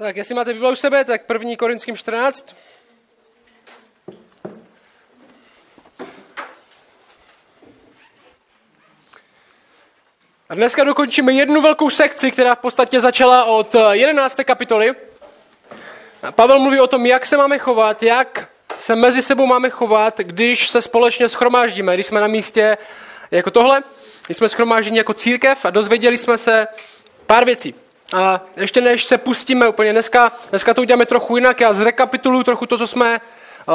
Tak, jestli máte Bible u sebe, tak první Korinským 14. A dneska dokončíme jednu velkou sekci, která v podstatě začala od 11. kapitoly. A Pavel mluví o tom, jak se máme chovat, jak se mezi sebou máme chovat, když se společně schromáždíme, když jsme na místě jako tohle, když jsme schromážděni jako církev a dozvěděli jsme se pár věcí. A ještě než se pustíme úplně dneska, dneska to uděláme trochu jinak, já zrekapituluju trochu to, co jsme uh,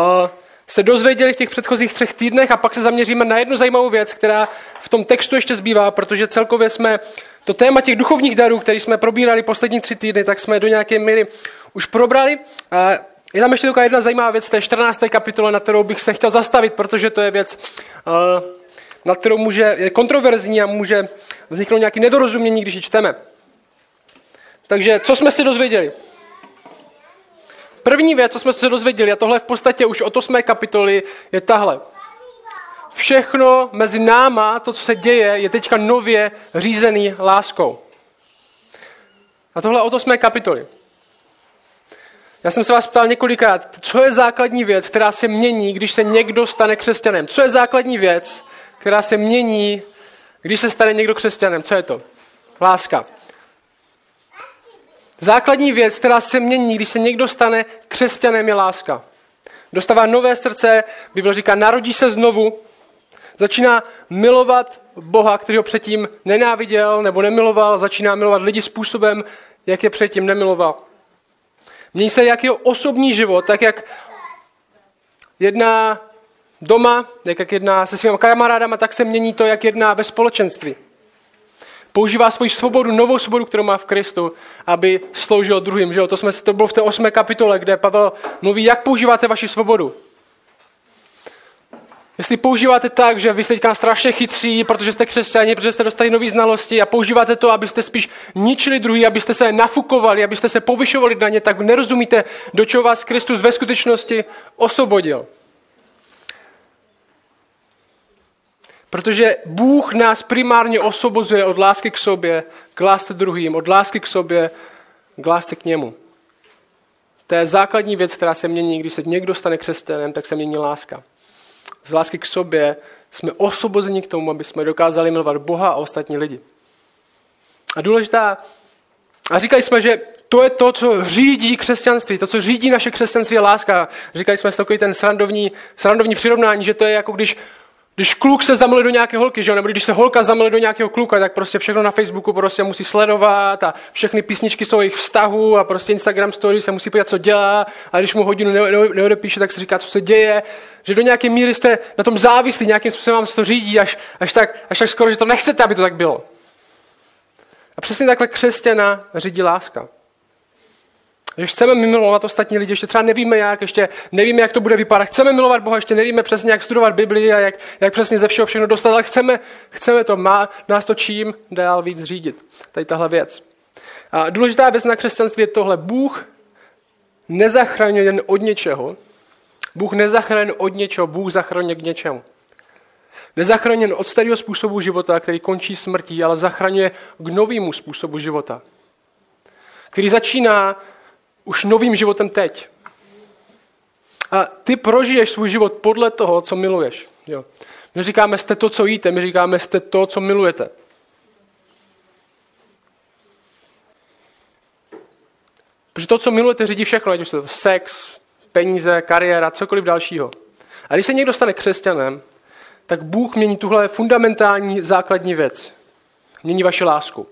se dozvěděli v těch předchozích třech týdnech a pak se zaměříme na jednu zajímavou věc, která v tom textu ještě zbývá, protože celkově jsme to téma těch duchovních darů, který jsme probírali poslední tři týdny, tak jsme do nějaké míry už probrali. A je tam ještě taková jedna zajímavá věc, je 14. kapitole, na kterou bych se chtěl zastavit, protože to je věc, uh, na kterou může, je kontroverzní a může vzniknout nějaké nedorozumění, když ji čteme. Takže co jsme si dozvěděli? První věc, co jsme se dozvěděli, a tohle v podstatě už od 8. kapitoly, je tahle. Všechno mezi náma, to, co se děje, je teďka nově řízený láskou. A tohle od 8. kapitoly. Já jsem se vás ptal několikrát, co je základní věc, která se mění, když se někdo stane křesťanem? Co je základní věc, která se mění, když se stane někdo křesťanem? Co je to? Láska. Základní věc, která se mění, když se někdo stane křesťanem, je láska. Dostává nové srdce, Bible říká, narodí se znovu, začíná milovat Boha, který ho předtím nenáviděl nebo nemiloval, začíná milovat lidi způsobem, jak je předtím nemiloval. Mění se jak jeho osobní život, tak jak jedná doma, jak, jak jedná se svými kamarádama, tak se mění to, jak jedná ve společenství. Používá svoji svobodu, novou svobodu, kterou má v Kristu, aby sloužil druhým. Že jo? To, jsme, to bylo v té osmé kapitole, kde Pavel mluví, jak používáte vaši svobodu. Jestli používáte tak, že vy jste teďka strašně chytří, protože jste křesťani, protože jste dostali nové znalosti a používáte to, abyste spíš ničili druhý, abyste se nafukovali, abyste se povyšovali na ně, tak nerozumíte, do čeho vás Kristus ve skutečnosti osvobodil. Protože Bůh nás primárně osvobozuje od lásky k sobě, k lásce druhým, od lásky k sobě, k lásce k němu. To je základní věc, která se mění, když se někdo stane křesťanem, tak se mění láska. Z lásky k sobě jsme osvobozeni k tomu, aby jsme dokázali milovat Boha a ostatní lidi. A důležitá, a říkali jsme, že to je to, co řídí křesťanství, to, co řídí naše křesťanství je láska. Říkali jsme takový ten srandovní, srandovní přirovnání, že to je jako když když kluk se zamiluje do nějaké holky, že? nebo když se holka zamiluje do nějakého kluka, tak prostě všechno na Facebooku prostě musí sledovat a všechny písničky jsou jejich vztahu a prostě Instagram story se musí podívat, co dělá a když mu hodinu neodepíše, tak se říká, co se děje. Že do nějaké míry jste na tom závislí, nějakým způsobem vám se to řídí, až, až, tak, až tak skoro, že to nechcete, aby to tak bylo. A přesně takhle křesťana řídí láska. Že chceme milovat ostatní lidi, ještě třeba nevíme jak, ještě nevíme, jak to bude vypadat. Chceme milovat Boha, ještě nevíme přesně, jak studovat Bibli a jak, jak přesně ze všeho všechno dostat, ale chceme, chceme to, má nás to čím dál víc řídit. Tady tahle věc. A důležitá věc na křesťanství je tohle. Bůh nezachraňuje jen od něčeho. Bůh nezachraňuje od něčeho, Bůh zachraňuje k něčemu. Nezachraňuje od starého způsobu života, který končí smrtí, ale zachraňuje k novému způsobu života, který začíná už novým životem teď. A ty prožiješ svůj život podle toho, co miluješ. Jo. My říkáme, jste to, co jíte, my říkáme, jste to, co milujete. Protože to, co milujete, řídí všechno, ať už to sex, peníze, kariéra, cokoliv dalšího. A když se někdo stane křesťanem, tak Bůh mění tuhle fundamentální základní věc. Mění vaši lásku.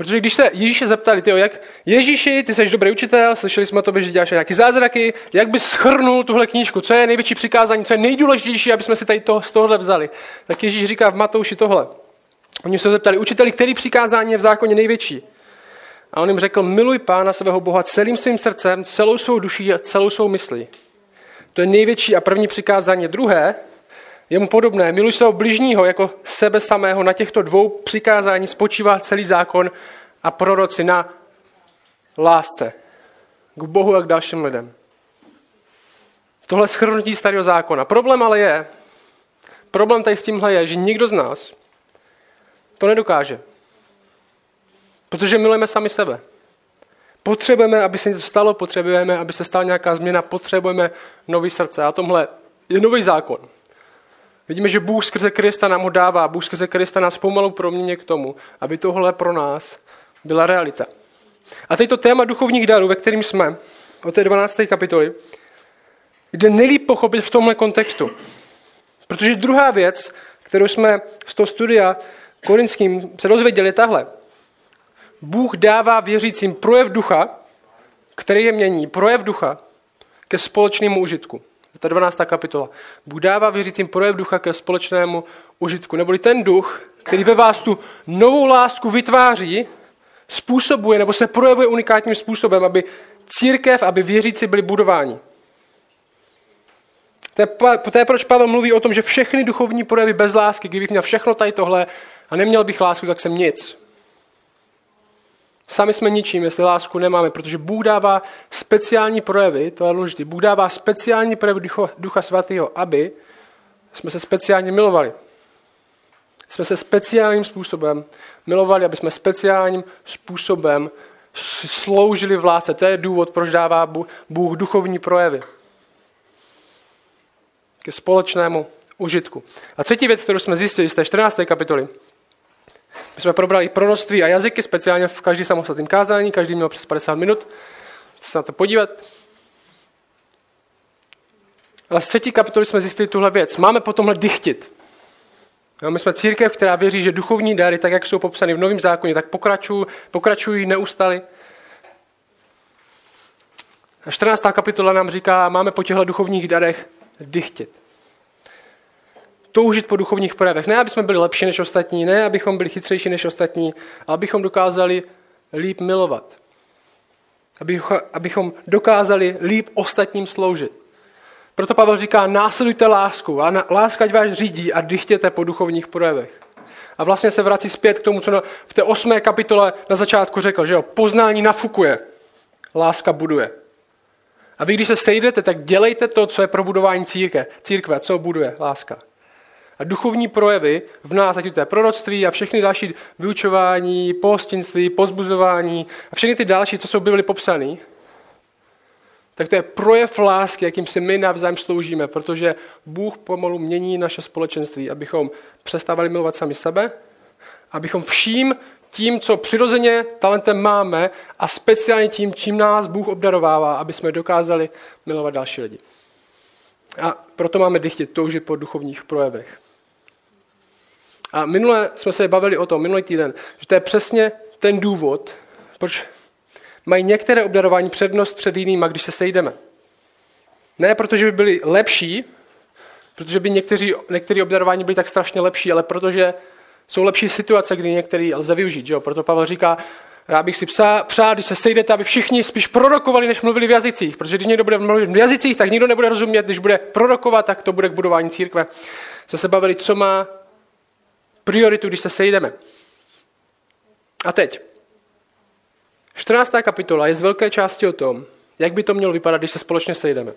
Protože když se Ježíše zeptali, tyjo, jak Ježíši, ty jsi dobrý učitel, slyšeli jsme o tobě, že děláš nějaké zázraky, jak bys schrnul tuhle knížku, co je největší přikázání, co je nejdůležitější, aby jsme si tady to, z tohohle vzali. Tak Ježíš říká v Matouši tohle. Oni se zeptali, učiteli, který přikázání je v zákoně největší? A on jim řekl, miluj pána svého Boha celým svým srdcem, celou svou duší a celou svou myslí. To je největší a první přikázání. Druhé, je mu podobné. Miluj svého bližního jako sebe samého. Na těchto dvou přikázání spočívá celý zákon a proroci na lásce k Bohu a k dalším lidem. Tohle schrnutí starého zákona. Problém ale je, problém tady s tímhle je, že nikdo z nás to nedokáže. Protože milujeme sami sebe. Potřebujeme, aby se něco stalo, potřebujeme, aby se stala nějaká změna, potřebujeme nový srdce. A tomhle je nový zákon. Vidíme, že Bůh skrze Krista nám ho dává, Bůh skrze Krista nás pomalu proměně k tomu, aby tohle pro nás byla realita. A teď to téma duchovních darů, ve kterým jsme, o té 12. kapitoly, jde nejlíp pochopit v tomhle kontextu. Protože druhá věc, kterou jsme z toho studia korinským se dozvěděli, je tahle. Bůh dává věřícím projev ducha, který je mění, projev ducha ke společnému užitku. Ta 12. kapitola. Bůh dává věřícím projev ducha ke společnému užitku. Neboli ten duch, který ve vás tu novou lásku vytváří, způsobuje nebo se projevuje unikátním způsobem, aby církev, aby věřící byli budováni. To je, proč Pavel mluví o tom, že všechny duchovní projevy bez lásky, kdybych měl všechno tady tohle a neměl bych lásku, tak jsem nic. Sami jsme ničím, jestli lásku nemáme, protože Bůh dává speciální projevy, to je důležité, Bůh dává speciální projevy Ducha, Ducha Svatého, aby jsme se speciálně milovali. Jsme se speciálním způsobem milovali, aby jsme speciálním způsobem sloužili v lásce. To je důvod, proč dává Bůh duchovní projevy. Ke společnému užitku. A třetí věc, kterou jsme zjistili z té 14. kapitoly, my jsme probrali proroctví a jazyky, speciálně v každý samostatném kázání, každý měl přes 50 minut. Chci se na to podívat. Ale z třetí kapitoly jsme zjistili tuhle věc. Máme po tomhle dychtit. my jsme církev, která věří, že duchovní dary, tak jak jsou popsány v Novém zákoně, tak pokračují, pokračují neustali. A 14. kapitola nám říká, máme po těchto duchovních darech dychtit toužit po duchovních projevech. Ne, aby jsme byli lepší než ostatní, ne, abychom byli chytřejší než ostatní, ale abychom dokázali líp milovat. Abychom dokázali líp ostatním sloužit. Proto Pavel říká, následujte lásku a láska ať vás řídí a dychtěte po duchovních projevech. A vlastně se vrací zpět k tomu, co v té osmé kapitole na začátku řekl, že jo, poznání nafukuje, láska buduje. A vy, když se sejdete, tak dělejte to, co je pro budování církve, církve co buduje láska a duchovní projevy v nás, ať to je proroctví a všechny další vyučování, pohostinství, pozbuzování a všechny ty další, co jsou byly popsané, tak to je projev lásky, jakým si my navzájem sloužíme, protože Bůh pomalu mění naše společenství, abychom přestávali milovat sami sebe, abychom vším tím, co přirozeně talentem máme a speciálně tím, čím nás Bůh obdarovává, aby jsme dokázali milovat další lidi. A proto máme dychtit, toužit po duchovních projevech. A minule jsme se bavili o tom, minulý týden, že to je přesně ten důvod, proč mají některé obdarování přednost před jinými, když se sejdeme. Ne protože by byli lepší, protože by někteří, některé obdarování byly tak strašně lepší, ale protože jsou lepší situace, kdy některý lze využít. Že jo? Proto Pavel říká, já bych si psá, přál, když se sejdete, aby všichni spíš prorokovali, než mluvili v jazycích. Protože když někdo bude mluvit v jazycích, tak nikdo nebude rozumět. Když bude prorokovat, tak to bude k budování církve. Se se bavili, co má prioritu, když se sejdeme. A teď. 14. kapitola je z velké části o tom, jak by to mělo vypadat, když se společně sejdeme.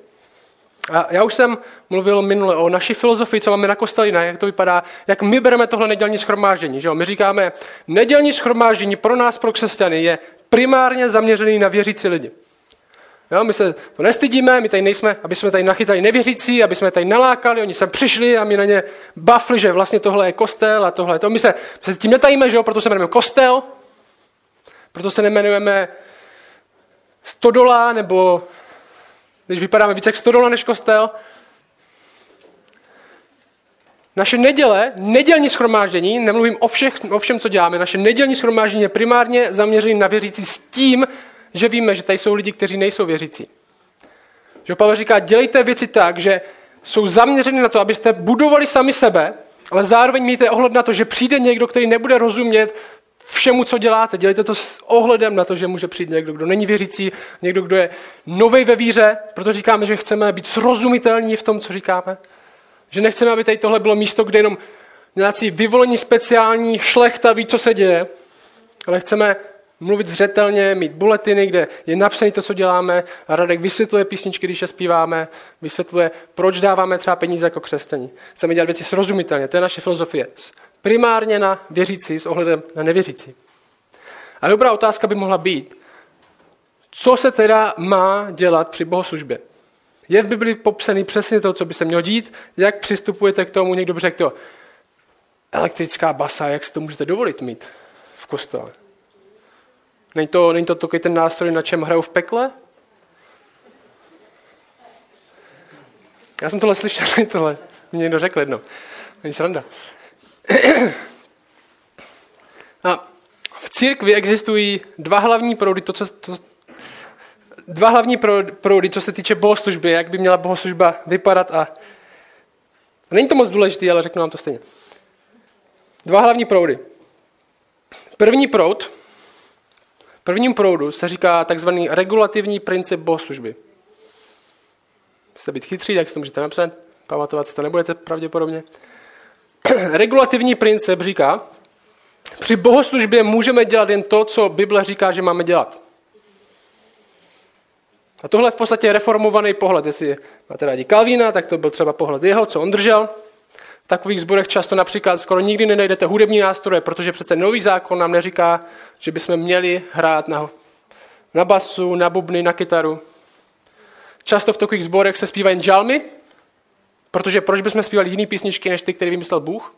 A já už jsem mluvil minule o naší filozofii, co máme na kostelina, jak to vypadá, jak my bereme tohle nedělní schromáždění. Že jo? My říkáme, nedělní schromáždění pro nás, pro křesťany, je primárně zaměřený na věřící lidi. Jo, my se to nestydíme, my tady nejsme, aby jsme tady nachytali nevěřící, aby jsme tady nalákali, oni sem přišli a my na ně bafli, že vlastně tohle je kostel a tohle je to. My se, my se tím netajíme, že jo, proto se jmenujeme kostel, proto se nemenujeme stodola, nebo když vypadáme více jak stodola než kostel. Naše neděle, nedělní schromáždění, nemluvím o, všech, o všem, co děláme, naše nedělní schromáždění je primárně zaměřené na věřící s tím, že víme, že tady jsou lidi, kteří nejsou věřící. Že Pavel říká, dělejte věci tak, že jsou zaměřeny na to, abyste budovali sami sebe, ale zároveň mějte ohled na to, že přijde někdo, který nebude rozumět všemu, co děláte. Dělejte to s ohledem na to, že může přijít někdo, kdo není věřící, někdo, kdo je nový ve víře, proto říkáme, že chceme být srozumitelní v tom, co říkáme. Že nechceme, aby tady tohle bylo místo, kde jenom nějací vyvolení speciální šlechta ví, co se děje, ale chceme mluvit zřetelně, mít buletiny, kde je napsané to, co děláme. A Radek vysvětluje písničky, když je zpíváme, vysvětluje, proč dáváme třeba peníze jako křesťaní. Chceme dělat věci srozumitelně, to je naše filozofie. Primárně na věřící s ohledem na nevěřící. A dobrá otázka by mohla být, co se teda má dělat při bohoslužbě. Je v Biblii popsaný přesně to, co by se mělo dít, jak přistupujete k tomu, někdo řekl to, elektrická basa, jak si to můžete dovolit mít v kostele. Není to, není to takový ten nástroj, na čem hrajou v pekle? Já jsem tohle slyšel, tohle mě někdo řekl jedno. Není sranda. A v církvi existují dva hlavní proudy, to, co, to, dva hlavní proudy, co se týče bohoslužby, jak by měla bohoslužba vypadat a není to moc důležité, ale řeknu vám to stejně. Dva hlavní proudy. První proud, prvním proudu se říká takzvaný regulativní princip bohoslužby. Chcete být chytří, tak si to můžete napsat. Pamatovat si to nebudete pravděpodobně. Regulativní princip říká, při bohoslužbě můžeme dělat jen to, co Bible říká, že máme dělat. A tohle je v podstatě reformovaný pohled. Jestli máte rádi Kalvína, tak to byl třeba pohled jeho, co on držel. Takových zborech často například skoro nikdy nenajdete hudební nástroje, protože přece nový zákon nám neříká, že bychom měli hrát na, na basu, na bubny, na kytaru. Často v takových zborech se zpívají žalmy, protože proč bychom zpívali jiný písničky, než ty, které vymyslel Bůh?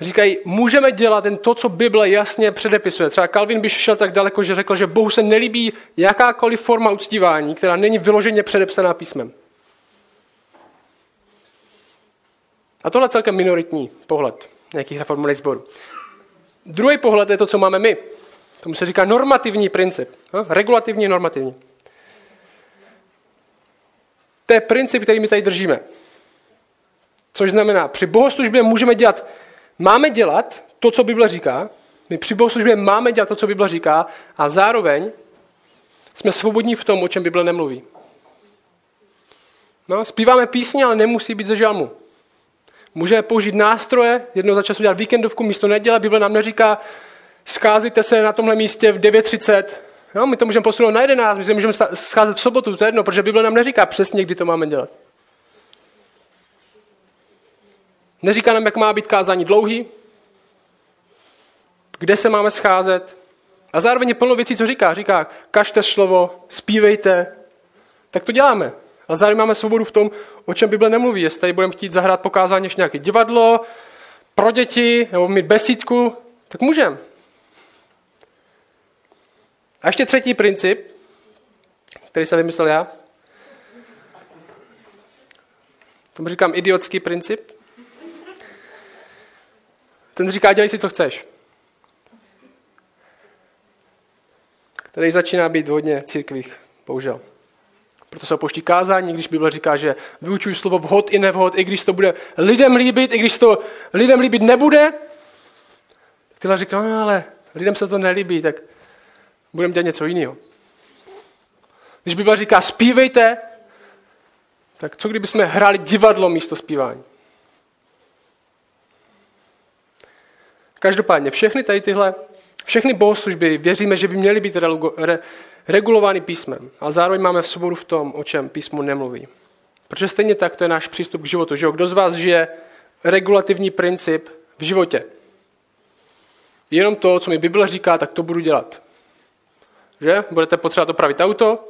Říkají, můžeme dělat jen to, co Bible jasně předepisuje. Třeba Calvin by šel tak daleko, že řekl, že Bohu se nelíbí jakákoliv forma uctívání, která není vyloženě předepsaná písmem. A tohle je celkem minoritní pohled nějakých reformovaných sborů. Druhý pohled je to, co máme my. Tomu se říká normativní princip. No? Regulativní normativní. To je princip, který my tady držíme. Což znamená, při bohoslužbě můžeme dělat Máme dělat to, co Bible říká, my při bohoslužbě máme dělat to, co Bible říká a zároveň jsme svobodní v tom, o čem Bible nemluví. No, zpíváme písně, ale nemusí být ze žalmu. Můžeme použít nástroje, jednou za čas udělat víkendovku místo neděle. Bible nám neříká, scházíte se na tomhle místě v 9.30. No, my to můžeme posunout na 11, my se můžeme scházet v sobotu, to je jedno, protože Bible nám neříká přesně, kdy to máme dělat. Neříká nám, jak má být kázání dlouhý, kde se máme scházet. A zároveň je plno věcí, co říká. Říká, kažte slovo, zpívejte. Tak to děláme. Ale zároveň máme svobodu v tom, o čem Bible nemluví. Jestli tady budeme chtít zahrát pokázání ještě nějaké divadlo, pro děti, nebo mít besídku, tak můžeme. A ještě třetí princip, který jsem vymyslel já. Tomu říkám idiotský princip. Ten říká, dělej si, co chceš. Který začíná být hodně církvích, bohužel. Proto se opouští kázání, když Bible říká, že vyučuj slovo vhod i nevhod, i když to bude lidem líbit, i když to lidem líbit nebude. Tyhle říká, no ale lidem se to nelíbí, tak budeme dělat něco jiného. Když Bible říká zpívejte, tak co kdyby jsme hráli divadlo místo zpívání? Každopádně všechny tady tyhle, všechny bohoslužby věříme, že by měly být regulovány písmem. A zároveň máme v svobodu v tom, o čem písmo nemluví. Protože stejně tak to je náš přístup k životu. Že jo? Kdo z vás žije regulativní princip v životě? Jenom to, co mi Bible říká, tak to budu dělat. Že? Budete potřebovat opravit auto?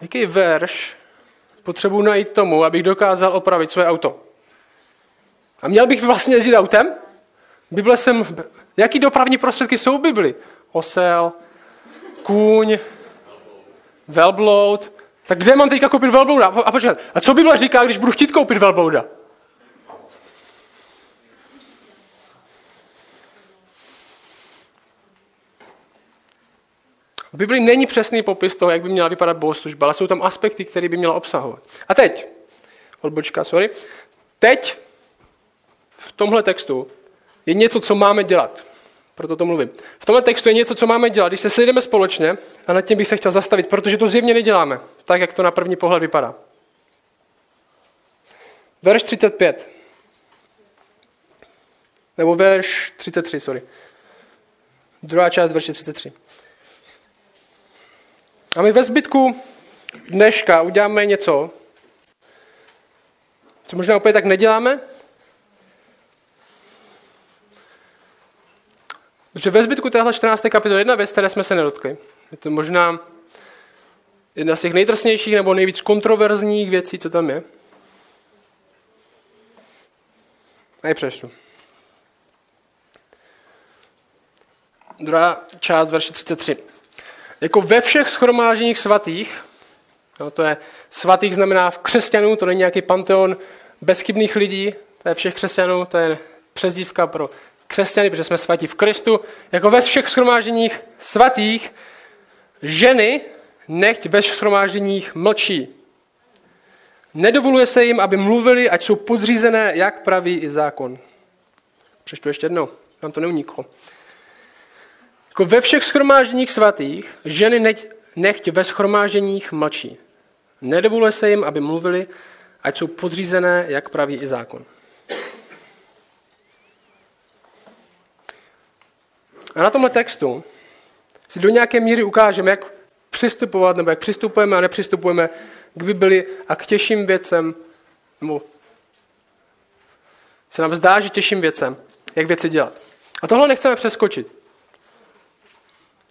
Jaký verš potřebuji najít tomu, abych dokázal opravit své auto? A měl bych vlastně jezdit autem? Bible jsem... Jaký dopravní prostředky jsou v Bibli? Osel, kůň, velbloud. Tak kde mám teďka koupit velblouda? A počkat, a co Bible říká, když budu chtít koupit velblouda? V Bibli není přesný popis toho, jak by měla vypadat bohoslužba, ale jsou tam aspekty, které by měla obsahovat. A teď, odbočka, sorry, teď v tomhle textu je něco, co máme dělat. Proto to mluvím. V tomhle textu je něco, co máme dělat, když se sejdeme společně a nad tím bych se chtěl zastavit, protože to zjevně neděláme, tak jak to na první pohled vypadá. Verš 35. Nebo verš 33, sorry. Druhá část verše 33. A my ve zbytku dneška uděláme něco, co možná úplně tak neděláme, Protože ve zbytku téhle 14. kapitoly jedna věc, které jsme se nedotkli. Je to možná jedna z těch nejtrsnějších nebo nejvíc kontroverzních věcí, co tam je. A je přečtu. Druhá část, verše 33. Jako ve všech schromáženích svatých, no to je svatých znamená v křesťanů, to není nějaký panteon bezchybných lidí, to je všech křesťanů, to je přezdívka pro křesťany, protože jsme svatí v Kristu. Jako ve všech schromáženích svatých, ženy nechť ve schromáženích mlčí. Nedovoluje se jim, aby mluvili, ať jsou podřízené, jak praví i zákon. Přečtu ještě jednou, nám to neuniklo. Jako ve všech schromáženích svatých, ženy nechť, nechť ve schromáženích mlčí. Nedovoluje se jim, aby mluvili, ať jsou podřízené, jak praví i zákon. A na tomhle textu si do nějaké míry ukážeme, jak přistupovat, nebo jak přistupujeme a nepřistupujeme k Bibli a k těžším věcem, nebo se nám zdá, že těžším věcem, jak věci dělat. A tohle nechceme přeskočit.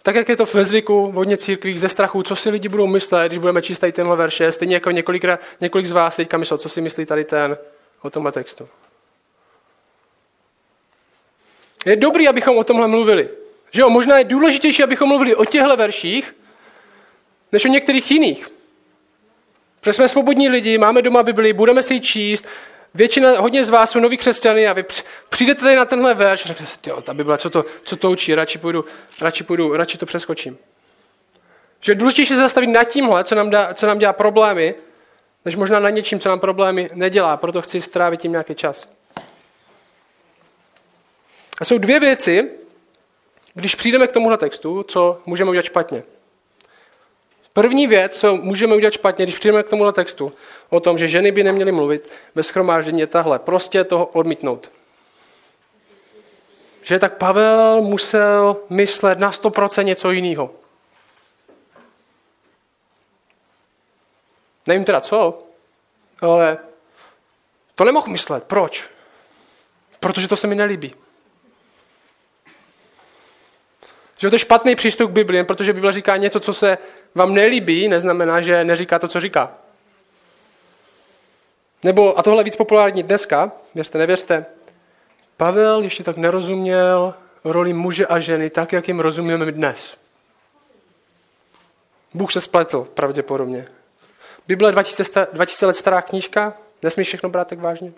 Tak, jak je to ve zvyku v hodně církvích ze strachu, co si lidi budou myslet, když budeme číst tady tenhle verše, stejně jako několikrát, několik z vás teďka myslel, co si myslí tady ten o tomhle textu. Je dobrý, abychom o tomhle mluvili. Že jo, možná je důležitější, abychom mluvili o těchto verších, než o některých jiných. Protože jsme svobodní lidi, máme doma Bibli, budeme si ji číst, většina, hodně z vás jsou noví křesťany a vy přijdete tady na tenhle verš a řeknete si, jo, ta Bible, co to, co to učí, radši půjdu, radši půjdu, radši to přeskočím. Že je důležitější se zastavit nad tímhle, co nám, dá, co nám dělá problémy, než možná na něčím, co nám problémy nedělá, proto chci strávit tím nějaký čas. A jsou dvě věci, když přijdeme k tomuhle textu, co můžeme udělat špatně. První věc, co můžeme udělat špatně, když přijdeme k tomuhle textu, o tom, že ženy by neměly mluvit ve schromáždění, je tahle. Prostě toho odmítnout. Že tak Pavel musel myslet na 100% něco jiného. Nevím teda co, ale to nemohl myslet. Proč? Protože to se mi nelíbí. Že to je špatný přístup k Biblii, protože Bible říká něco, co se vám nelíbí, neznamená, že neříká to, co říká. Nebo, a tohle je víc populární dneska, věřte, nevěřte, Pavel ještě tak nerozuměl roli muže a ženy tak, jak jim rozumíme dnes. Bůh se spletl, pravděpodobně. Bible je 2000, 2000 let stará knížka, nesmíš všechno brát tak vážně.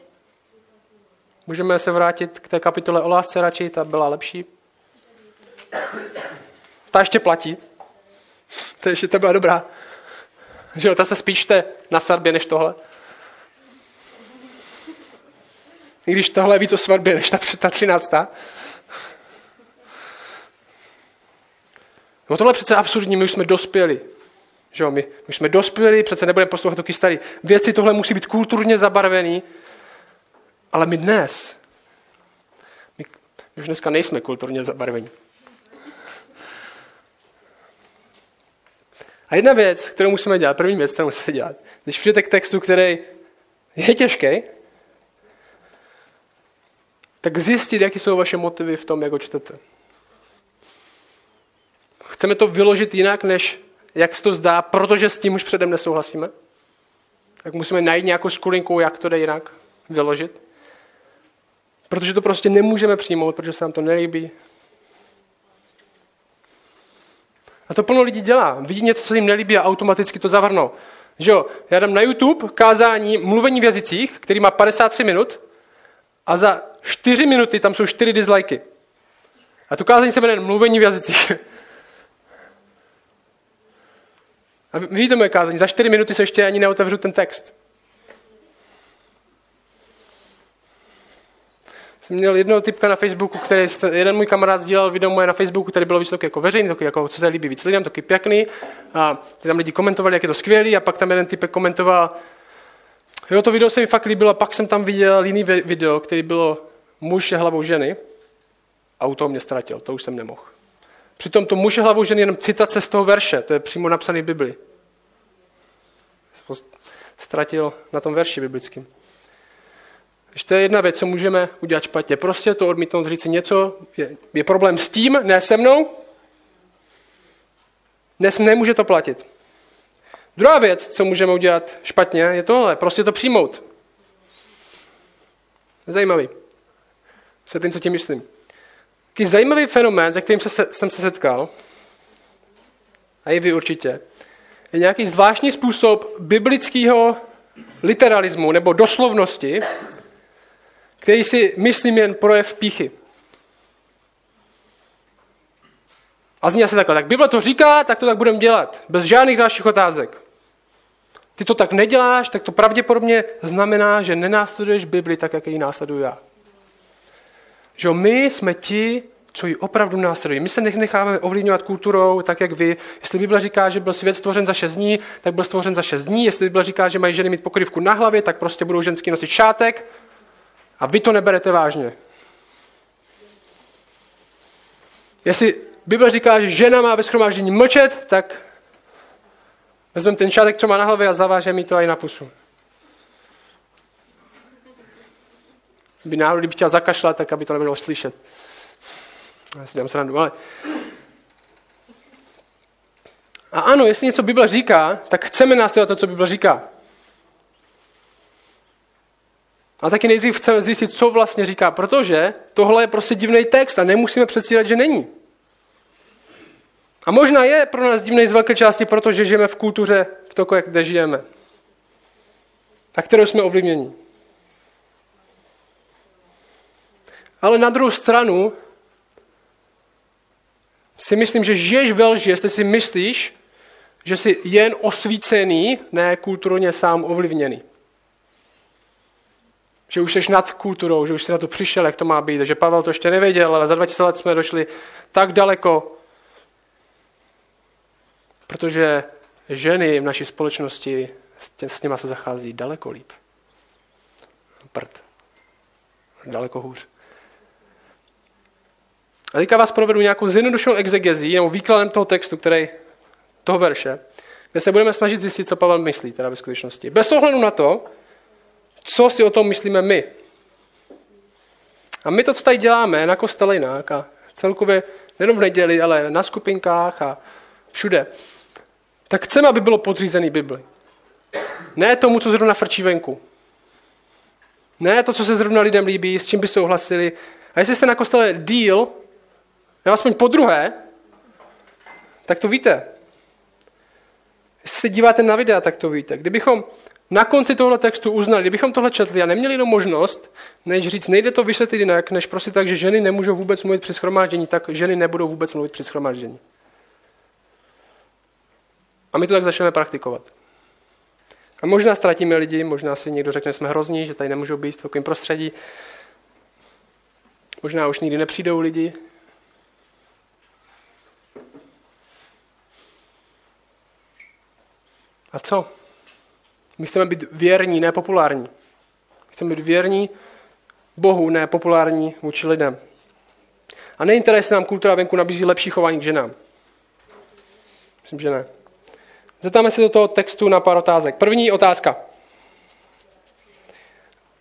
Můžeme se vrátit k té kapitole o lásce radši, ta byla lepší. Ta ještě platí. To ještě to byla dobrá. Že jo, ta se spíš čte na svatbě než tohle. I když tohle je víc o svatbě než ta, ta třináctá. No tohle je přece absurdní, my už jsme dospěli. Že jo, my, my jsme dospěli, přece nebudeme poslouchat taky starý věci, tohle musí být kulturně zabarvený. Ale my dnes, my, my už dneska nejsme kulturně zabarvení. A jedna věc, kterou musíme dělat, první věc, kterou musíme dělat, když přijete k textu, který je těžký, tak zjistit, jaké jsou vaše motivy v tom, jak ho čtete. Chceme to vyložit jinak, než jak se to zdá, protože s tím už předem nesouhlasíme. Tak musíme najít nějakou skulinku, jak to jde jinak vyložit. Protože to prostě nemůžeme přijmout, protože se nám to nelíbí, A to plno lidí dělá. Vidí něco, co jim nelíbí a automaticky to zavrnou. Že jo? Já dám na YouTube kázání mluvení v jazycích, který má 53 minut a za 4 minuty tam jsou 4 dislikey. A to kázání se jmenuje mluvení v jazycích. A vidíte moje kázání, za 4 minuty se ještě ani neotevřu ten text. Jsem měl jednoho typka na Facebooku, který jeden můj kamarád sdílel video moje na Facebooku, který bylo vysoké jako veřejný, taky jako, co se líbí víc lidem, taky pěkný. A tam lidi komentovali, jak je to skvělý, a pak tam jeden typek komentoval, jo, to video se mi fakt líbilo, a pak jsem tam viděl jiný video, který bylo muž je hlavou ženy, a u toho mě ztratil, to už jsem nemohl. Přitom to muž je hlavou ženy jenom citace z toho verše, to je přímo napsaný v Bibli. Ztratil na tom verši biblickým. Když to je jedna věc, co můžeme udělat špatně. Prostě to odmítnout, říct si něco, je, je problém s tím, ne se mnou. Dnes nemůže to platit. Druhá věc, co můžeme udělat špatně, je tohle. Prostě to přijmout. Zajímavý. Se tím, co tím myslím. Taký zajímavý fenomén, se kterým se, jsem se setkal, a i vy určitě, je nějaký zvláštní způsob biblického literalismu nebo doslovnosti, který si myslím jen projev píchy. A zní se takhle, tak Bible to říká, tak to tak budeme dělat, bez žádných dalších otázek. Ty to tak neděláš, tak to pravděpodobně znamená, že nenásleduješ Bibli tak, jak ji následuju já. Že my jsme ti, co ji opravdu následují. My se necháváme ovlivňovat kulturou, tak jak vy. Jestli Bible říká, že byl svět stvořen za 6 dní, tak byl stvořen za 6 dní. Jestli Bible říká, že mají ženy mít pokrývku na hlavě, tak prostě budou ženský nosit šátek. A vy to neberete vážně. Jestli Bible říká, že žena má ve schromáždění mlčet, tak vezmeme ten šátek, co má na hlavě a zavážeme mi to i na pusu. By náhodou, kdyby chtěl zakašlat, tak aby to nebylo slyšet. Já si dám srandu, ale... A ano, jestli něco Bible říká, tak chceme následovat to, co Bible říká. A taky nejdřív chceme zjistit, co vlastně říká, protože tohle je prostě divný text a nemusíme předstírat, že není. A možná je pro nás divný z velké části, protože žijeme v kultuře, v toku, kde žijeme. A kterou jsme ovlivněni. Ale na druhou stranu si myslím, že žiješ ve lži, jestli si myslíš, že jsi jen osvícený, ne kulturně sám ovlivněný. Že už jsi nad kulturou, že už jsi na to přišel, jak to má být, že Pavel to ještě nevěděl, ale za 20 let jsme došli tak daleko, protože ženy v naší společnosti s nima se zachází daleko líp. Prd. Daleko hůř. A teďka vás provedu nějakou zjednodušenou exegezí nebo výkladem toho textu, který, toho verše, kde se budeme snažit zjistit, co Pavel myslí teda ve skutečnosti. Bez ohledu na to, co si o tom myslíme my. A my to, co tady děláme na kostele jinak a celkově nejenom v neděli, ale na skupinkách a všude, tak chceme, aby bylo podřízený Bibli. Ne tomu, co zrovna frčí venku. Ne to, co se zrovna lidem líbí, s čím by souhlasili. A jestli jste na kostele díl, nebo aspoň po druhé, tak to víte. Jestli se díváte na videa, tak to víte. Kdybychom na konci tohle textu uznali, kdybychom tohle četli a neměli jenom možnost, než říct, nejde to vysvětlit jinak, než prostě tak, že ženy nemůžou vůbec mluvit při schromáždění, tak ženy nebudou vůbec mluvit při schromáždění. A my to tak začneme praktikovat. A možná ztratíme lidi, možná si někdo řekne, že jsme hrozní, že tady nemůžou být v takovém prostředí. Možná už nikdy nepřijdou lidi, A co? My chceme být věrní, ne populární. Chceme být věrní Bohu, ne populární vůči lidem. A nejen jestli nám kultura venku nabízí lepší chování k ženám. Myslím, že ne. Zeptáme se do toho textu na pár otázek. První otázka.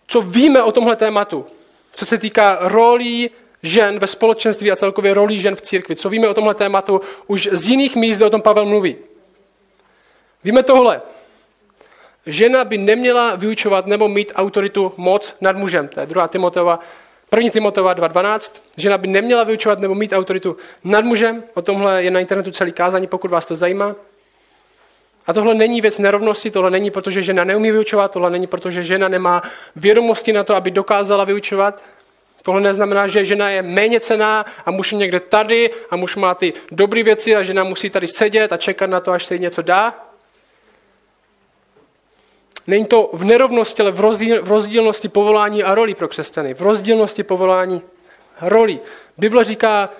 Co víme o tomhle tématu? Co se týká rolí žen ve společenství a celkově rolí žen v církvi. Co víme o tomhle tématu? Už z jiných míst, kde o tom Pavel mluví. Víme tohle. Žena by neměla vyučovat nebo mít autoritu moc nad mužem. To je 2. Timotova, 1. Timotova 2.12. Žena by neměla vyučovat nebo mít autoritu nad mužem. O tomhle je na internetu celý kázání, pokud vás to zajímá. A tohle není věc nerovnosti, tohle není proto, že žena neumí vyučovat, tohle není proto, že žena nemá vědomosti na to, aby dokázala vyučovat. Tohle neznamená, že žena je méně cená a muž je někde tady a muž má ty dobré věci a žena musí tady sedět a čekat na to, až se jí něco dá. Není to v nerovnosti, ale v, rozdíl, v rozdílnosti povolání a roli pro křesťany. V rozdílnosti povolání a roli. Bible říká,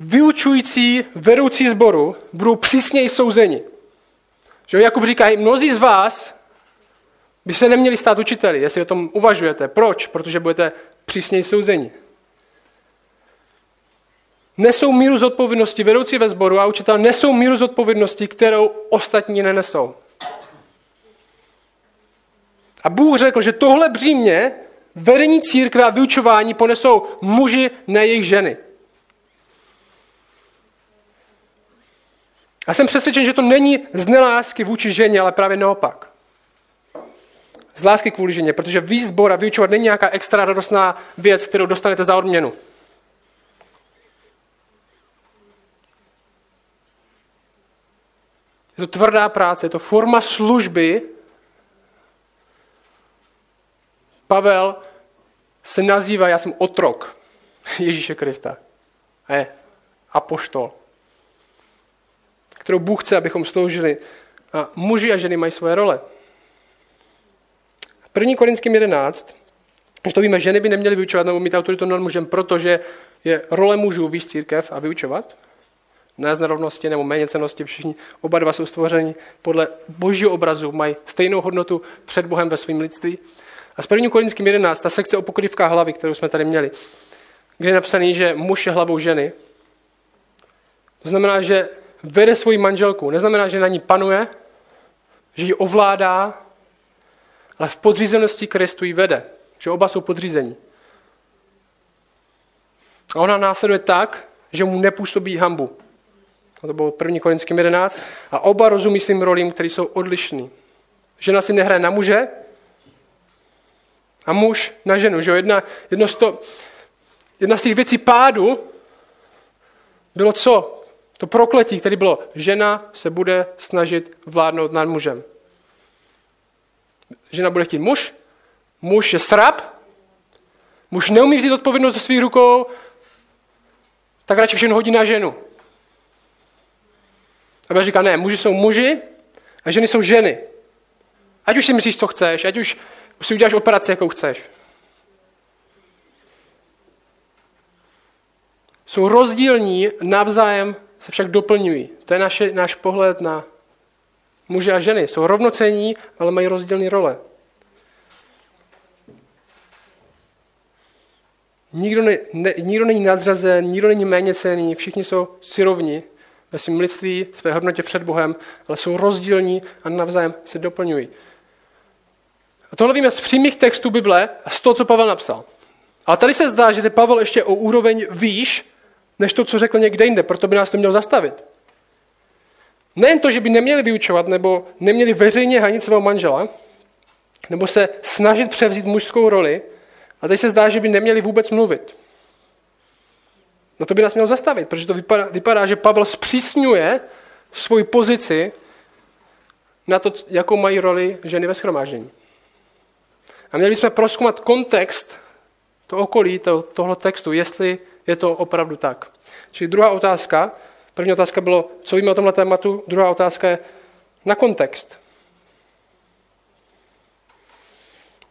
vyučující vedoucí zboru budou přísněji souzeni. Že Jakub říká, mnozí z vás by se neměli stát učiteli, jestli o tom uvažujete. Proč? Protože budete přísněji souzeni. Nesou míru zodpovědnosti vedoucí ve sboru a učitel nesou míru zodpovědnosti, kterou ostatní nenesou. A Bůh řekl, že tohle břímě vedení církve a vyučování ponesou muži, ne jejich ženy. Já jsem přesvědčen, že to není z nelásky vůči ženě, ale právě naopak. Z lásky kvůli ženě, protože výzbor a vyučovat není nějaká extra radostná věc, kterou dostanete za odměnu. Je to tvrdá práce, je to forma služby. Pavel se nazývá, já jsem otrok Ježíše Krista. A je apoštol kterou Bůh chce, abychom sloužili. A muži a ženy mají svoje role. V 1. Korinským 11, že to víme, ženy by neměly vyučovat nebo mít autoritu nad mužem, protože je role mužů víc církev a vyučovat. Ne z nerovnosti nebo méněcenosti, všichni oba dva jsou stvořeni podle božího obrazu, mají stejnou hodnotu před Bohem ve svém lidství. A s 1. Korinským 11, ta sekce o pokrývkách hlavy, kterou jsme tady měli, kde je napsaný, že muž je hlavou ženy, to znamená, že vede svoji manželku. Neznamená, že na ní panuje, že ji ovládá, ale v podřízenosti Kristu ji vede. Že oba jsou podřízení. A ona následuje tak, že mu nepůsobí hambu. To bylo 1. Korinským 11. A oba rozumí svým rolím, které jsou odlišný. Žena si nehraje na muže a muž na ženu. Že jedna, jedno z to, jedna z těch věcí pádu bylo co? To prokletí, které bylo, žena se bude snažit vládnout nad mužem. Žena bude chtít muž, muž je srab, muž neumí vzít odpovědnost do svých rukou, tak radši všechno hodí na ženu. A říká, ne, muži jsou muži a ženy jsou ženy. Ať už si myslíš, co chceš, ať už si uděláš operaci, jakou chceš. Jsou rozdílní navzájem se však doplňují. To je naše, náš pohled na muže a ženy. Jsou rovnocení, ale mají rozdílné role. Nikdo, ne, ne, nikdo není nadřazen, nikdo není méně cený, všichni jsou si rovni ve svém lidství, své hodnotě před Bohem, ale jsou rozdílní a navzájem se doplňují. A tohle víme z přímých textů Bible a z toho, co Pavel napsal. Ale tady se zdá, že ty Pavel ještě o úroveň výš než to, co řekl někde jinde, proto by nás to měl zastavit. Nejen to, že by neměli vyučovat nebo neměli veřejně hanit svého manžela, nebo se snažit převzít mužskou roli, a teď se zdá, že by neměli vůbec mluvit. No to by nás mělo zastavit, protože to vypadá, vypadá že Pavel zpřísňuje svoji pozici na to, jakou mají roli ženy ve schromáždění. A měli jsme proskoumat kontext, to okolí to, tohle textu, jestli je to opravdu tak. Čili druhá otázka, první otázka bylo, co víme o tomhle tématu, druhá otázka je na kontext.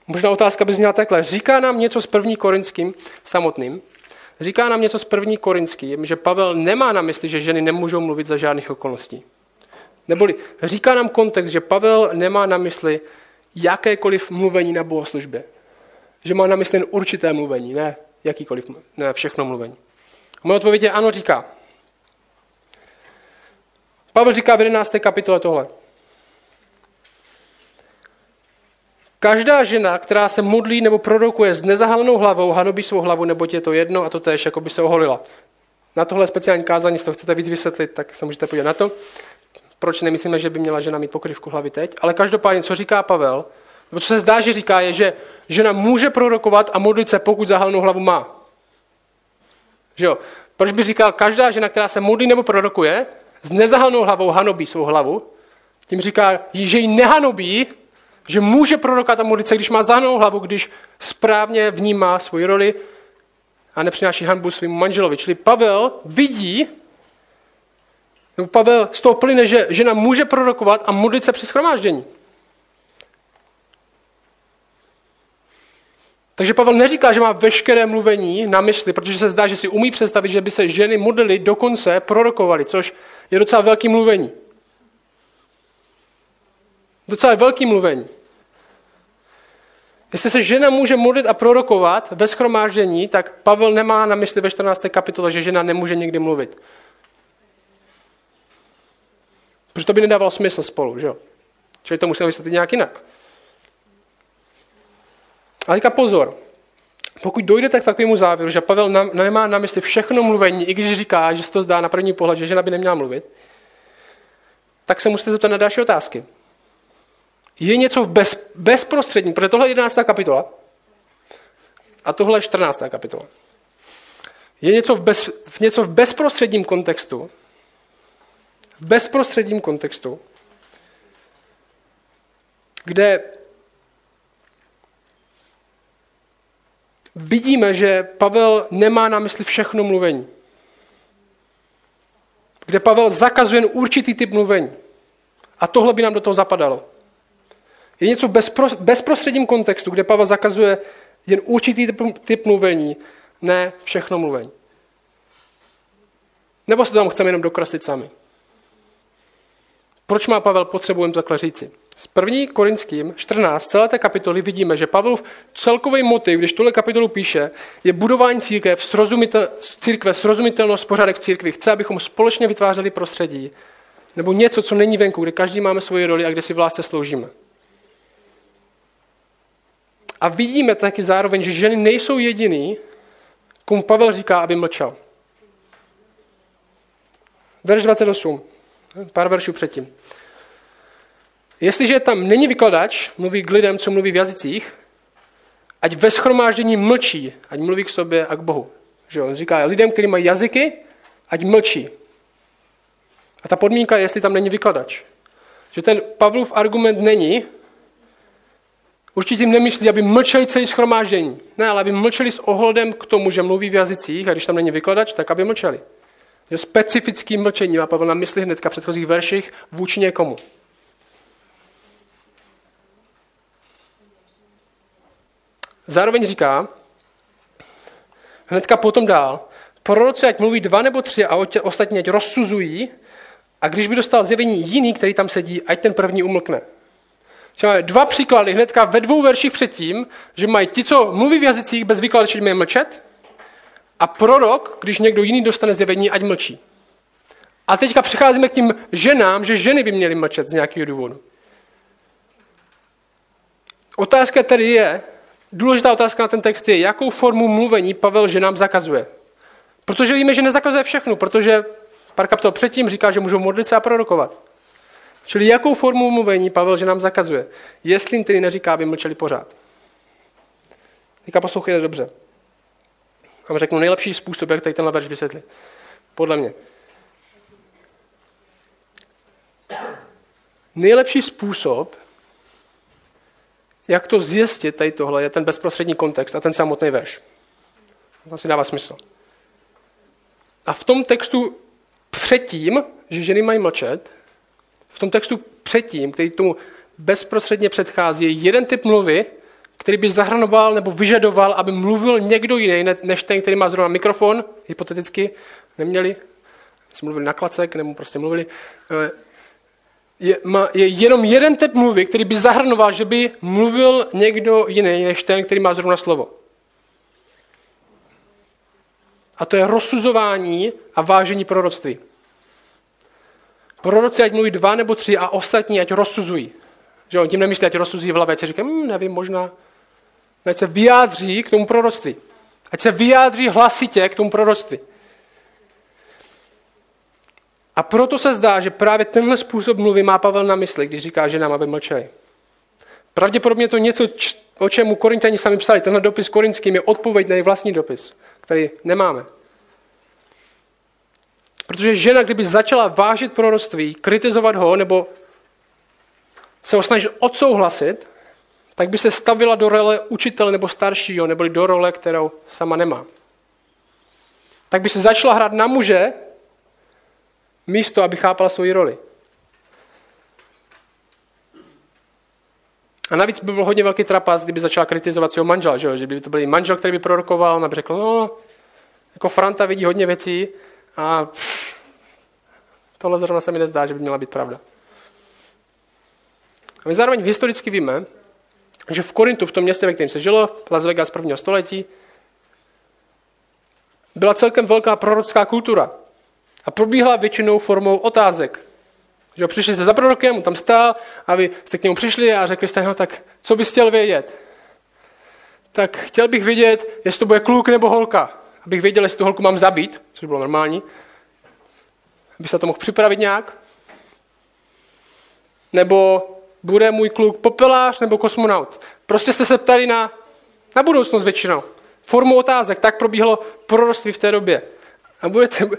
Možná otázka by zněla takhle. Říká nám něco s první korinským samotným, říká nám něco s první korinským, že Pavel nemá na mysli, že ženy nemůžou mluvit za žádných okolností. Neboli říká nám kontext, že Pavel nemá na mysli jakékoliv mluvení na bohoslužbě. Že má na mysli určité mluvení, ne jakýkoliv, ne všechno mluvení. A moje odpověď je ano, říká. Pavel říká v 11. kapitole tohle. Každá žena, která se modlí nebo prorokuje s nezahalenou hlavou, hanobí svou hlavu, nebo je to jedno a to tež, jako by se oholila. Na tohle speciální kázání, jestli to chcete víc vysvětlit, tak se můžete podívat na to. Proč nemyslíme, že by měla žena mít pokrývku hlavy teď? Ale každopádně, co říká Pavel, nebo co se zdá, že říká, je, že žena může prorokovat a modlit se, pokud zahalenou hlavu má. Že jo? Proč by říkal, každá žena, která se modlí nebo prorokuje, s nezahalnou hlavou hanobí svou hlavu, tím říká, že ji nehanobí, že může prorokat a modlit se, když má zahalnou hlavu, když správně vnímá svoji roli a nepřináší hanbu svým manželovi. Čili Pavel vidí, nebo Pavel z toho plyne, že žena může prorokovat a modlit se při schromáždění. Takže Pavel neříká, že má veškeré mluvení na mysli, protože se zdá, že si umí představit, že by se ženy modlily dokonce prorokovaly, což je docela velký mluvení. Docela velký mluvení. Jestli se žena může modlit a prorokovat ve schromáždění, tak Pavel nemá na mysli ve 14. kapitole, že žena nemůže nikdy mluvit. Protože to by nedávalo smysl spolu, že jo? Čili to musíme vysvětlit nějak jinak. Ale teďka pozor. pokud dojdete k takovému závěru, že Pavel nemá na mysli všechno mluvení, i když říká, že se to zdá na první pohled, že žena by neměla mluvit, tak se musíte zeptat na další otázky. Je něco bez, bezprostředním, protože tohle je 11. kapitola a tohle je 14. kapitola. Je něco v, bez, v něco v bezprostředním kontextu, v bezprostředním kontextu, kde vidíme, že Pavel nemá na mysli všechno mluvení. Kde Pavel zakazuje jen určitý typ mluvení. A tohle by nám do toho zapadalo. Je něco v bezpro, bezprostředním kontextu, kde Pavel zakazuje jen určitý typ, typ mluvení, ne všechno mluvení. Nebo se tam chceme jenom dokreslit sami? Proč má Pavel potřebu to takhle říci? Z první Korinským 14, celé té kapitoly vidíme, že Pavelův celkový motiv, když tuhle kapitolu píše, je budování církve, srozumitel, církve srozumitelnost, pořádek církvy. Chce, abychom společně vytvářeli prostředí, nebo něco, co není venku, kde každý máme svoji roli a kde si v lásce sloužíme. A vidíme taky zároveň, že ženy nejsou jediný, komu Pavel říká, aby mlčel. Verš 28, pár veršů předtím. Jestliže tam není vykladač, mluví k lidem, co mluví v jazycích, ať ve schromáždění mlčí, ať mluví k sobě a k Bohu. Že on říká lidem, kteří mají jazyky, ať mlčí. A ta podmínka je, jestli tam není vykladač. Že ten Pavlův argument není, určitě tím nemyslí, aby mlčeli celý schromáždění. Ne, ale aby mlčeli s ohledem k tomu, že mluví v jazycích a když tam není vykladač, tak aby mlčeli. Že specifickým mlčením a Pavel na mysli hnedka v předchozích verších vůči někomu. Zároveň říká, hnedka potom dál, proroci ať mluví dva nebo tři a ostatní ať rozsuzují a když by dostal zjevení jiný, který tam sedí, ať ten první umlkne. Máme dva příklady hnedka ve dvou verších předtím, že mají ti, co mluví v jazycích bez výkladu, že mají mlčet, a prorok, když někdo jiný dostane zjevení, ať mlčí. A teďka přicházíme k tím ženám, že ženy by měly mlčet z nějakého důvodu. Otázka tedy je, důležitá otázka na ten text je, jakou formu mluvení Pavel ženám zakazuje. Protože víme, že nezakazuje všechno, protože pár kapitol předtím říká, že můžou modlit se a prorokovat. Čili jakou formu mluvení Pavel ženám zakazuje? Jestli jim tedy neříká, aby mlčeli pořád. Teďka poslouchejte dobře. A vám řeknu nejlepší způsob, jak tady tenhle verš vysvětlit. Podle mě. Nejlepší způsob, jak to zjistit, tady tohle, je ten bezprostřední kontext a ten samotný verš. To asi dává smysl. A v tom textu předtím, že ženy mají mlčet, v tom textu předtím, který tomu bezprostředně předchází, je jeden typ mluvy, který by zahranoval nebo vyžadoval, aby mluvil někdo jiný, než ten, který má zrovna mikrofon, hypoteticky, neměli, jsme mluvili na klacek, nebo prostě mluvili, eh, je, má, je jenom jeden typ mluvy, který by zahrnoval, že by mluvil někdo jiný, než ten, který má zrovna slovo. A to je rozsuzování a vážení proroctví. Proroci ať mluví dva nebo tři a ostatní ať rozsuzují. Že on tím nemyslí, ať rozsuzují v hlavě, říká, hm, nevím, možná. Ať se vyjádří k tomu proroctví. Ať se vyjádří hlasitě k tomu proroctví. A proto se zdá, že právě tenhle způsob mluvy má Pavel na mysli, když říká ženám, aby mlčeli. Pravděpodobně to něco, o čemu Korintěni sami psali. Tenhle dopis korinským je odpověď na jejich vlastní dopis, který nemáme. Protože žena, kdyby začala vážit proroctví, kritizovat ho nebo se ho snažit odsouhlasit, tak by se stavila do role učitele nebo staršího, nebo do role, kterou sama nemá. Tak by se začala hrát na muže, místo, aby chápala svoji roli. A navíc by byl hodně velký trapas, kdyby začala kritizovat svého manžela, že, že by to byl manžel, který by prorokoval, on by řekl, no, jako Franta vidí hodně věcí a pff, tohle zrovna se mi nezdá, že by měla být pravda. A my zároveň historicky víme, že v Korintu, v tom městě, ve kterém se žilo, Las Vegas prvního století, byla celkem velká prorocká kultura. A probíhala většinou formou otázek. Že přišli se za prorokem, tam stál a vy jste k němu přišli a řekli jste, no tak co bys chtěl vědět? tak chtěl bych vědět, jestli to bude kluk nebo holka. Abych věděl, jestli tu holku mám zabít, což bylo normální. Aby se to mohl připravit nějak. Nebo bude můj kluk popelář nebo kosmonaut. Prostě jste se ptali na, na budoucnost většinou. Formu otázek, tak probíhalo proroctví v té době. A, budete,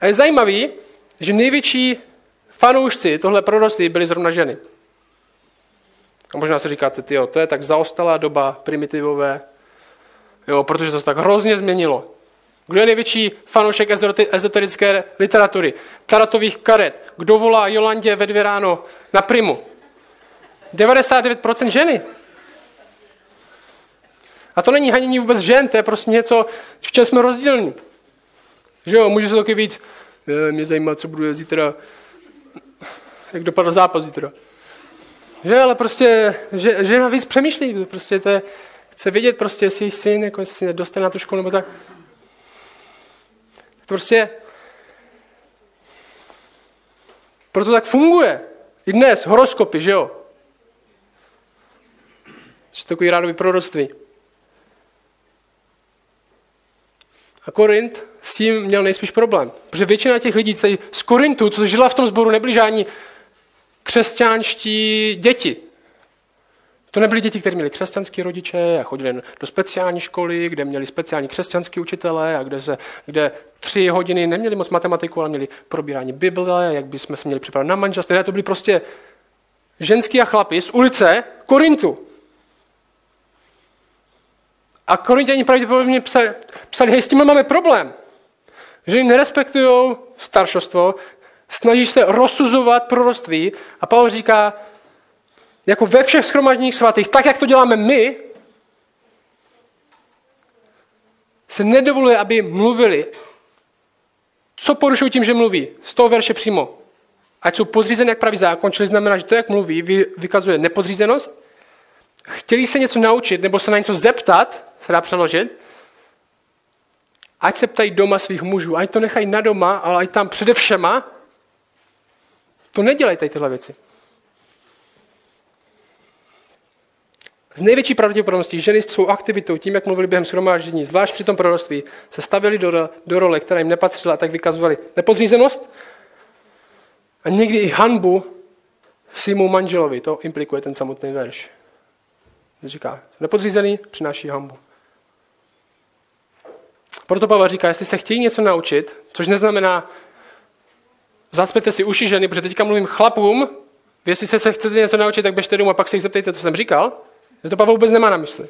a je zajímavý, že největší fanoušci tohle proroctví byly zrovna ženy. A možná si říkáte, tyjo, to je tak zaostalá doba primitivové, jo, protože to se tak hrozně změnilo. Kdo je největší fanoušek ezoterické literatury? Taratových karet. Kdo volá Jolandě ve dvě ráno na primu? 99% ženy. A to není hanění vůbec žen, to je prostě něco, v čem jsme rozdílní. Že jo, může se taky víc, mě zajímá, co budu zítra, jak dopadl zápas zítra. Že, ale prostě že, žena víc přemýšlí, prostě to je, chce vědět prostě, jestli její syn, jako jestli se dostane na tu školu, nebo tak. To prostě proto tak funguje. I dnes, horoskopy, že jo? Jsou takový rádový proroctví. A Korint s tím měl nejspíš problém. Protože většina těch lidí z Korintu, co žila v tom sboru, nebyli žádní křesťanští děti. To nebyly děti, které měly křesťanské rodiče a chodili do speciální školy, kde měli speciální křesťanské učitele a kde, se, kde tři hodiny neměli moc matematiku, ale měli probírání Bible, jak bychom se měli připravit na manželství. Ne, to byly prostě ženský a chlapi z ulice Korintu. A Korintěni pravděpodobně psali, psali, hej, s tím máme problém. Že jim nerespektují staršostvo, snaží se rozsuzovat proroctví a Pavel říká, jako ve všech schromažděních svatých, tak jak to děláme my, se nedovoluje, aby mluvili. Co porušují tím, že mluví? Z toho verše přímo. Ať jsou podřízen jak pravý zákon, čili znamená, že to, jak mluví, vykazuje nepodřízenost. Chtěli se něco naučit nebo se na něco zeptat, se dá přeložit, ať se ptají doma svých mužů, ať to nechají na doma, ale ať tam předevšema, to nedělají tady tyhle věci. Z největší pravděpodobností ženy s svou aktivitou, tím, jak mluvili během shromáždění, zvlášť při tom proroctví, se stavili do, do role, která jim nepatřila, a tak vykazovali nepodřízenost a někdy i hanbu svýmu manželovi. To implikuje ten samotný verš. Říká, nepodřízený přináší hambu. Proto Pavel říká, jestli se chtějí něco naučit, což neznamená, zacpěte si uši ženy, protože teďka mluvím chlapům, jestli se, se chcete něco naučit, tak běžte domů a pak se jich zeptejte, co jsem říkal. To Pavel vůbec nemá na mysli.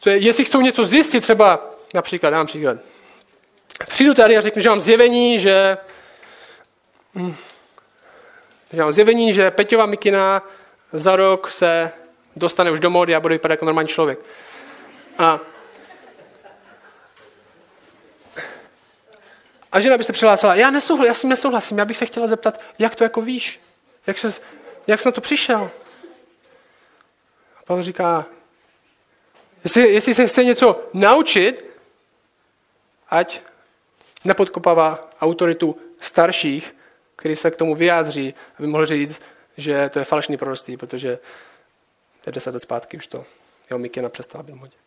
Co je, jestli chcou něco zjistit, třeba, například, dám příklad. Přijdu tady a řeknu, že mám zjevení, že, hm, že mám zjevení, že Peťova Mikina za rok se dostane už do módy a bude vypadat jako normální člověk. A A žena by se přihlásila, já, nesouhlasím, já si nesouhlasím, já bych se chtěla zeptat, jak to jako víš? Jak, se, jak jsi na to přišel? A Pavel říká, jestli, jestli se chce něco naučit, ať nepodkopává autoritu starších, který se k tomu vyjádří, aby mohl říct, že to je falešný proroctví, protože to je deset let zpátky už to jeho Mikina přestala být modě.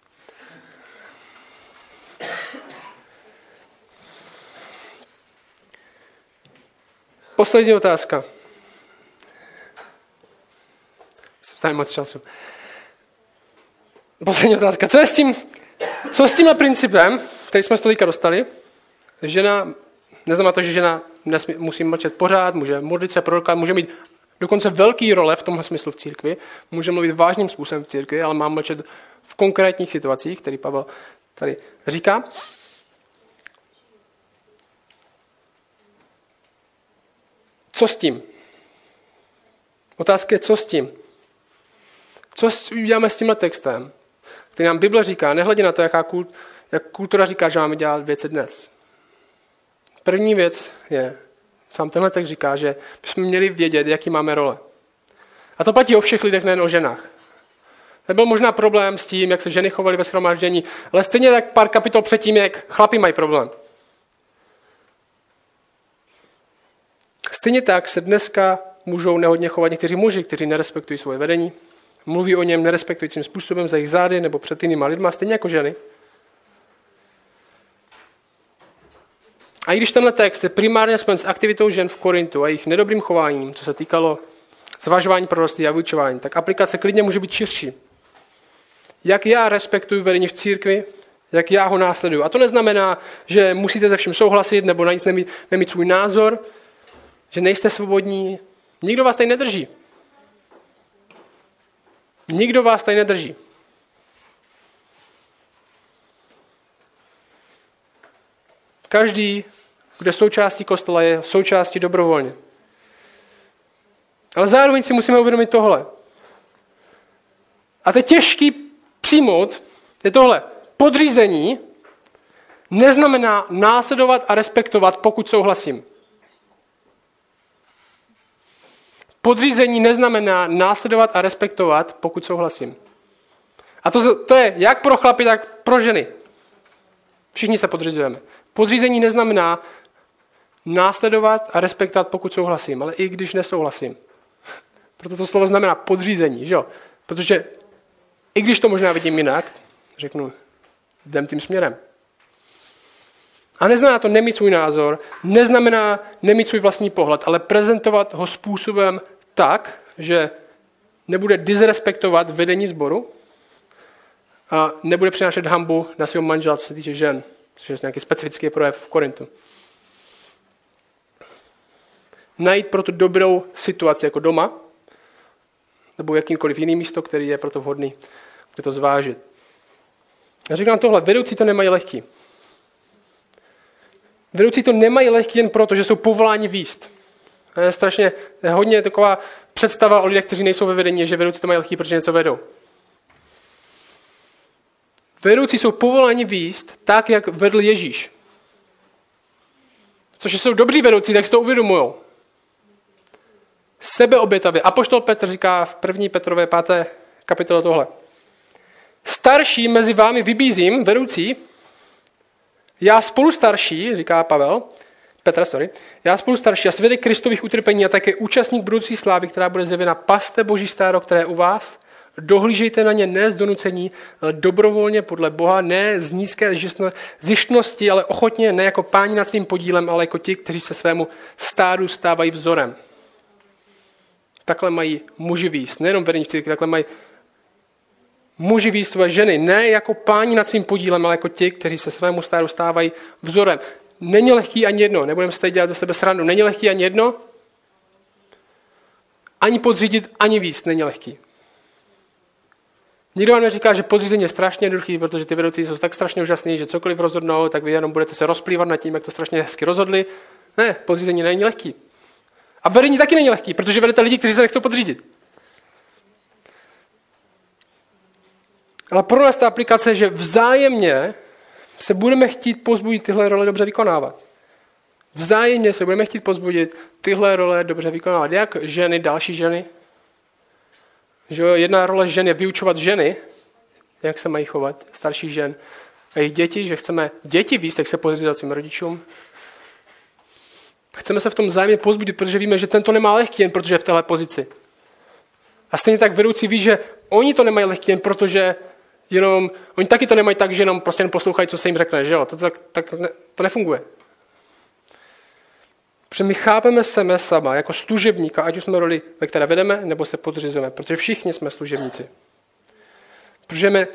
Poslední otázka. Jsem moc času. Poslední otázka. Co je s tím, co s tímhle principem, který jsme tolika dostali? Žena, neznamená to, že žena nesmí, musí mlčet pořád, může modlit se, prorokat, může mít dokonce velký role v tomhle smyslu v církvi, může mluvit vážným způsobem v církvi, ale má mlčet v konkrétních situacích, který Pavel tady říká. Co s tím? Otázka je, co s tím? Co uděláme s tímhle textem, který nám Bible říká, nehledě na to, jaká kult, jak kultura říká, že máme dělat věci dnes. První věc je, sám tenhle text říká, že bychom měli vědět, jaký máme role. A to platí o všech lidech, nejen o ženách. Nebyl možná problém s tím, jak se ženy chovaly ve schromáždění, ale stejně tak pár kapitol předtím, jak chlapi mají problém. Stejně tak se dneska můžou nehodně chovat někteří muži, kteří nerespektují svoje vedení, Mluví o něm nerespektujícím způsobem za jejich zády nebo před jinýma lidma, stejně jako ženy. A i když tenhle text je primárně spojen s aktivitou žen v Korintu a jejich nedobrým chováním, co se týkalo zvažování proroctví a vyučování, tak aplikace klidně může být širší. Jak já respektuju vedení v církvi, jak já ho následuju. A to neznamená, že musíte se vším souhlasit nebo na nic nemít, nemít svůj názor, že nejste svobodní. Nikdo vás tady nedrží. Nikdo vás tady nedrží. Každý, kdo je součástí kostela, je součástí dobrovolně. Ale zároveň si musíme uvědomit tohle. A to je těžký přijmout, je tohle. Podřízení neznamená následovat a respektovat, pokud souhlasím. Podřízení neznamená následovat a respektovat, pokud souhlasím. A to, to je jak pro chlapy, tak pro ženy. Všichni se podřizujeme. Podřízení neznamená následovat a respektovat, pokud souhlasím, ale i když nesouhlasím. Proto to slovo znamená podřízení, že jo? Protože i když to možná vidím jinak, řeknu, jdem tím směrem. A neznamená to nemít svůj názor, neznamená nemít svůj vlastní pohled, ale prezentovat ho způsobem tak, že nebude disrespektovat vedení sboru a nebude přinášet hambu na svého manžela, co se týče žen, což je nějaký specifický projev v Korintu. Najít pro tu dobrou situaci jako doma, nebo jakýmkoliv jiný místo, který je proto vhodný, kde to zvážit. Já říkám tohle, vedoucí to nemají lehký. Vedoucí to nemají lehký jen proto, že jsou povoláni výst. To je strašně hodně taková představa o lidech, kteří nejsou ve vedení, že vedoucí to mají lehký, protože něco vedou. Vedoucí jsou povoláni výst tak, jak vedl Ježíš. Což jsou dobří vedoucí, tak si to uvědomují. Sebeobětavě. Apoštol Petr říká v první Petrové páté kapitole tohle. Starší mezi vámi vybízím, vedoucí, já spolu starší, říká Pavel, Petra, sorry, já spolu starší a svědek Kristových utrpení a také účastník budoucí slávy, která bude zjevena, paste boží stáro, které u vás, dohlížejte na ně ne z donucení, ale dobrovolně podle Boha, ne z nízké zjištnosti, ale ochotně, ne jako páni nad svým podílem, ale jako ti, kteří se svému stádu stávají vzorem. Takhle mají muži výst, nejenom vedení takhle mají muži výst své ženy, ne jako páni nad svým podílem, ale jako ti, kteří se svému stádu stávají vzorem. Není lehký ani jedno, nebudeme se tady dělat ze sebe srandu, není lehký ani jedno, ani podřídit, ani víc není lehký. Nikdo vám neříká, že podřízení je strašně jednoduchý, protože ty vedoucí jsou tak strašně úžasný, že cokoliv rozhodnou, tak vy jenom budete se rozplývat nad tím, jak to strašně hezky rozhodli. Ne, podřízení není lehký. A vedení taky není lehký, protože vedete lidi, kteří se nechcou podřídit. Ale pro nás ta aplikace, že vzájemně se budeme chtít pozbudit tyhle role dobře vykonávat. Vzájemně se budeme chtít pozbudit tyhle role dobře vykonávat. Jak ženy, další ženy? Že jedna role žen je vyučovat ženy, jak se mají chovat, starších žen. A jejich děti, že chceme děti víc, jak se podřízat svým rodičům. Chceme se v tom zájemně pozbudit, protože víme, že ten to nemá lehký jen protože je v téhle pozici. A stejně tak vedoucí ví, že oni to nemají lehký jen protože jenom, oni taky to nemají tak, že jenom prostě poslouchají, co se jim řekne, že jo? To, tak, tak ne, to nefunguje. Protože my chápeme sebe sama jako služebníka, ať už jsme roli, ve které vedeme, nebo se podřizujeme, protože všichni jsme služebníci. Protože my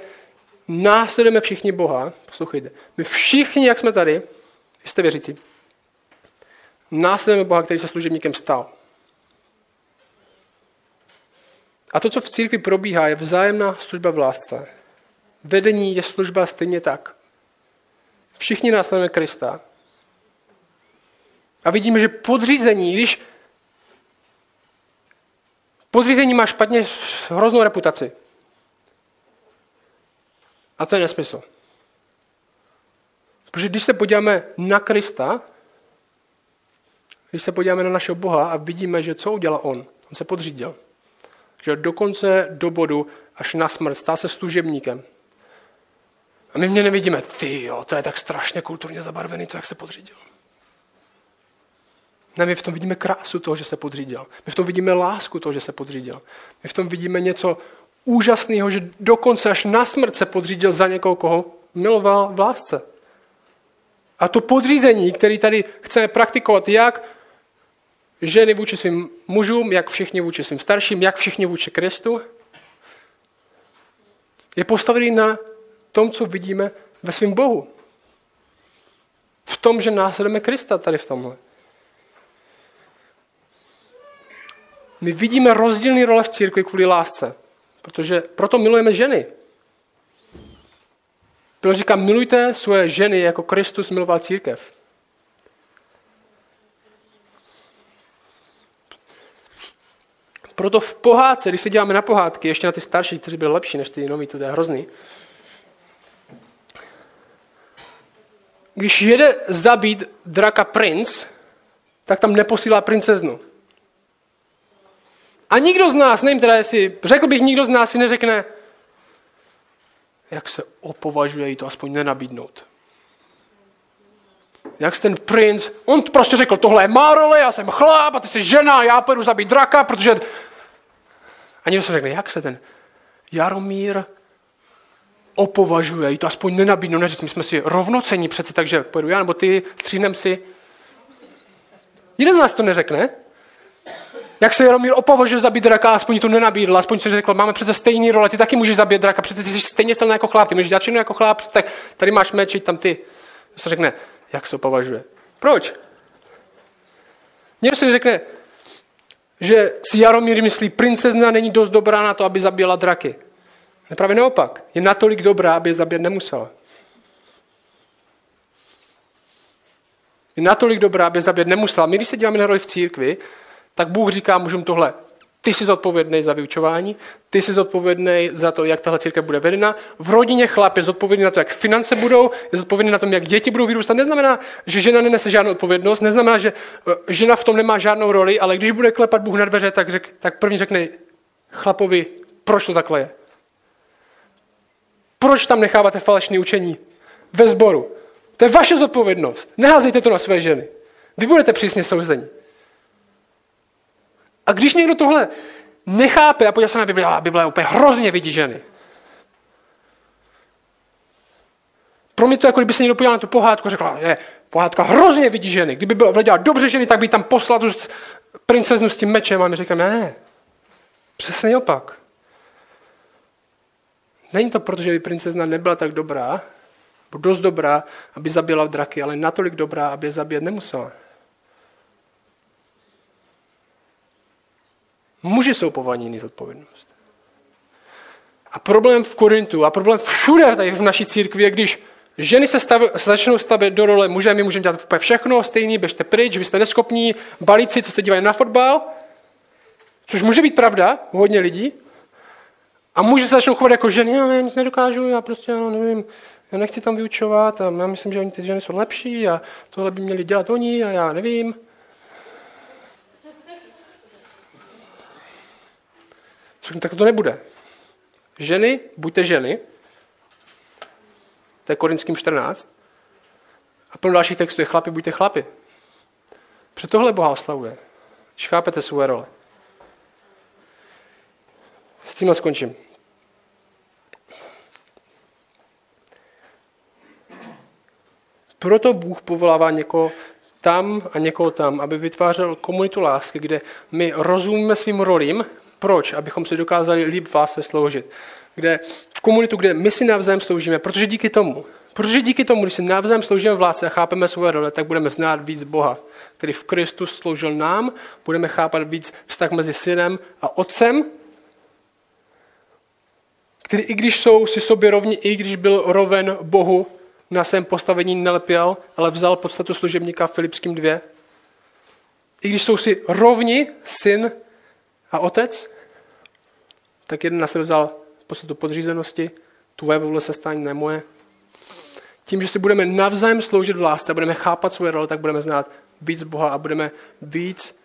následujeme všichni Boha, poslouchejte, my všichni, jak jsme tady, jste věřící, následujeme Boha, který se služebníkem stal. A to, co v církvi probíhá, je vzájemná služba v lásce. Vedení je služba stejně tak. Všichni následujeme Krista. A vidíme, že podřízení, když podřízení má špatně hroznou reputaci. A to je nesmysl. Protože když se podíváme na Krista, když se podíváme na našeho Boha a vidíme, že co udělal on, on se podřídil. Že dokonce do bodu až na smrt stal se služebníkem. A my mě nevidíme, ty jo, to je tak strašně kulturně zabarvený, to jak se podřídil. Ne, my v tom vidíme krásu toho, že se podřídil. My v tom vidíme lásku toho, že se podřídil. My v tom vidíme něco úžasného, že dokonce až na smrt se podřídil za někoho, koho miloval v lásce. A to podřízení, který tady chceme praktikovat, jak ženy vůči svým mužům, jak všichni vůči svým starším, jak všichni vůči Kristu, je postavený na tom, co vidíme ve svém Bohu. V tom, že následujeme Krista tady v tomhle. My vidíme rozdílný role v církvi kvůli lásce. Protože proto milujeme ženy. Bylo říká, milujte svoje ženy, jako Kristus miloval církev. Proto v pohádce, když se děláme na pohádky, ještě na ty starší, kteří byli lepší než ty noví, to je hrozný. Když jede zabít draka princ, tak tam neposílá princeznu. A nikdo z nás, nevím teda, jestli, řekl bych, nikdo z nás si neřekne, jak se opovažuje jí to aspoň nenabídnout. Jak ten princ, on prostě řekl, tohle je má role, já jsem chlap a ty jsi žena, já půjdu zabít draka, protože... A někdo se řekne, jak se ten Jaromír opovažuje, jí to aspoň nenabídnout, než my jsme si rovnocení přece, takže pojedu já, nebo ty, stříhnem si. Jeden z nás to neřekne. Jak se Jaromír opovažuje zabít draka, aspoň to nenabídl, aspoň si řekl, máme přece stejný role, ty taky můžeš zabít draka, přece ty jsi stejně silný jako chlap, ty můžeš dělat jako chlap, tak tady máš meč, tam ty. Se řekne, jak se opovažuje. Proč? Někdo si řekne, že si Jaromír myslí, princezna není dost dobrá na to, aby zabila draky. Ne právě naopak. Je natolik dobrá, aby je zabít nemusela. Je natolik dobrá, aby je zabít nemusela. My, když se díváme na roli v církvi, tak Bůh říká mužům tohle. Ty jsi zodpovědný za vyučování, ty jsi zodpovědný za to, jak tahle církev bude vedena. V rodině chlap je zodpovědný na to, jak finance budou, je zodpovědný na tom, jak děti budou vyrůstat. Neznamená, že žena nenese žádnou odpovědnost, neznamená, že eh, žena v tom nemá žádnou roli, ale když bude klepat Bůh na dveře, tak, řek, tak první řekne chlapovi, proč to takhle je. Proč tam necháváte falešné učení ve sboru? To je vaše zodpovědnost. Neházejte to na své ženy. Vy budete přísně souzení. A když někdo tohle nechápe a podívá se na Bibli, a Bible úplně hrozně vidí ženy. Pro mě to jako kdyby se někdo podíval na tu pohádku a řekl, že pohádka hrozně vidí ženy. Kdyby bylo dělat dobře ženy, tak by tam poslal tu princeznu s tím mečem a my říkáme, ne, přesně opak. Není to proto, že by princezna nebyla tak dobrá, dost dobrá, aby zabila draky, ale natolik dobrá, aby je zabít nemusela. Muži jsou povolení jiný zodpovědnost. A problém v Korintu a problém všude tady v naší církvi je, když ženy se, stav, začnou stavět do role muže, my můžeme dělat úplně všechno, stejný, běžte pryč, vy jste neschopní, balíci, co se dívají na fotbal, což může být pravda u hodně lidí, a muži se začnou chovat jako ženy, já nic nedokážu, já prostě já nevím, já nechci tam vyučovat a já myslím, že oni ty ženy jsou lepší a tohle by měli dělat oni a já nevím. Tak to nebude. Ženy, buďte ženy, to je Korinským 14, a plno dalších textů je chlapi, buďte chlapi. Před tohle Boha oslavuje. Když chápete svoje role. S tím skončím. Proto Bůh povolává někoho tam a někoho tam, aby vytvářel komunitu lásky, kde my rozumíme svým rolím. Proč? Abychom si dokázali líp vás se sloužit. Kde, v komunitu, kde my si navzájem sloužíme, protože díky tomu, protože díky tomu, když si navzájem sloužíme v lásce a chápeme svoje role, tak budeme znát víc Boha, který v Kristu sloužil nám, budeme chápat víc vztah mezi synem a otcem, který i když jsou si sobě rovni, i když byl roven Bohu, na svém postavení nelepěl, ale vzal podstatu služebníka Filipským dvě. I když jsou si rovni syn a otec, tak jeden na sebe vzal podstatu podřízenosti, tvoje vůle se stání ne moje. Tím, že si budeme navzájem sloužit v lásce, budeme chápat svoje role, tak budeme znát víc Boha a budeme víc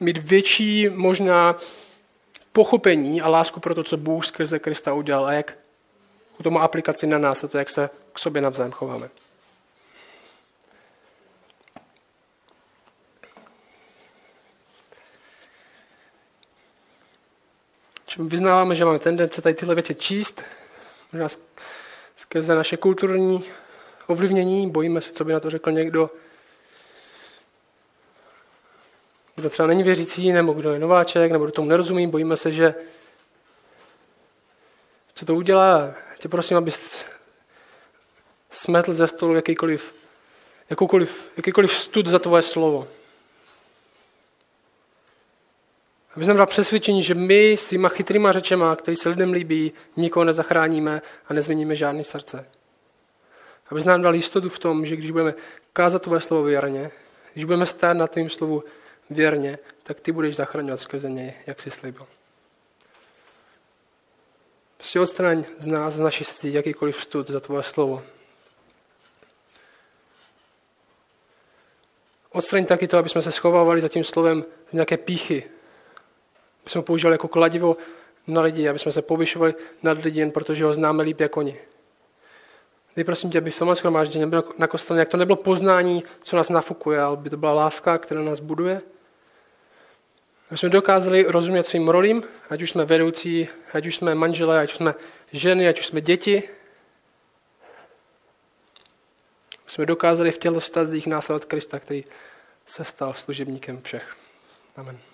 mít větší možná pochopení a lásku pro to, co Bůh skrze Krista udělal a jak k tomu aplikaci na nás a to, jak se k sobě navzájem chováme. vyznáváme, že máme tendence tady tyhle věci číst, možná skrze naše kulturní ovlivnění, bojíme se, co by na to řekl někdo, kdo třeba není věřící, nebo kdo je nováček, nebo kdo tomu nerozumí, bojíme se, že co to udělá. Tě prosím, abys smetl ze stolu jakýkoliv, jakoukoliv, jakýkoliv stud za tvoje slovo. Aby jsme přesvědčení, že my s těma chytrýma řečema, který se lidem líbí, nikoho nezachráníme a nezměníme žádný srdce. Aby nám dal jistotu v tom, že když budeme kázat tvoje slovo věrně, když budeme stát na tvým slovu věrně, tak ty budeš zachraňovat skrze něj, jak jsi slíbil. Prostě odstraň z nás, z naší srdcí, jakýkoliv vstud za tvoje slovo. Odstraň taky to, aby jsme se schovávali za tím slovem z nějaké píchy. Aby jsme ho používali jako kladivo na lidi, aby jsme se povyšovali nad lidi jen protože ho známe líp jako oni. Teď prosím tě, aby v tomhle schromáždění nebylo na kostele, jak to nebylo poznání, co nás nafukuje, ale by to byla láska, která nás buduje. Aby jsme dokázali rozumět svým rolím, ať už jsme vedoucí, ať už jsme manželé, ať už jsme ženy, ať už jsme děti. Aby jsme dokázali v tělo vztazích následovat Krista, který se stal služebníkem všech. Amen.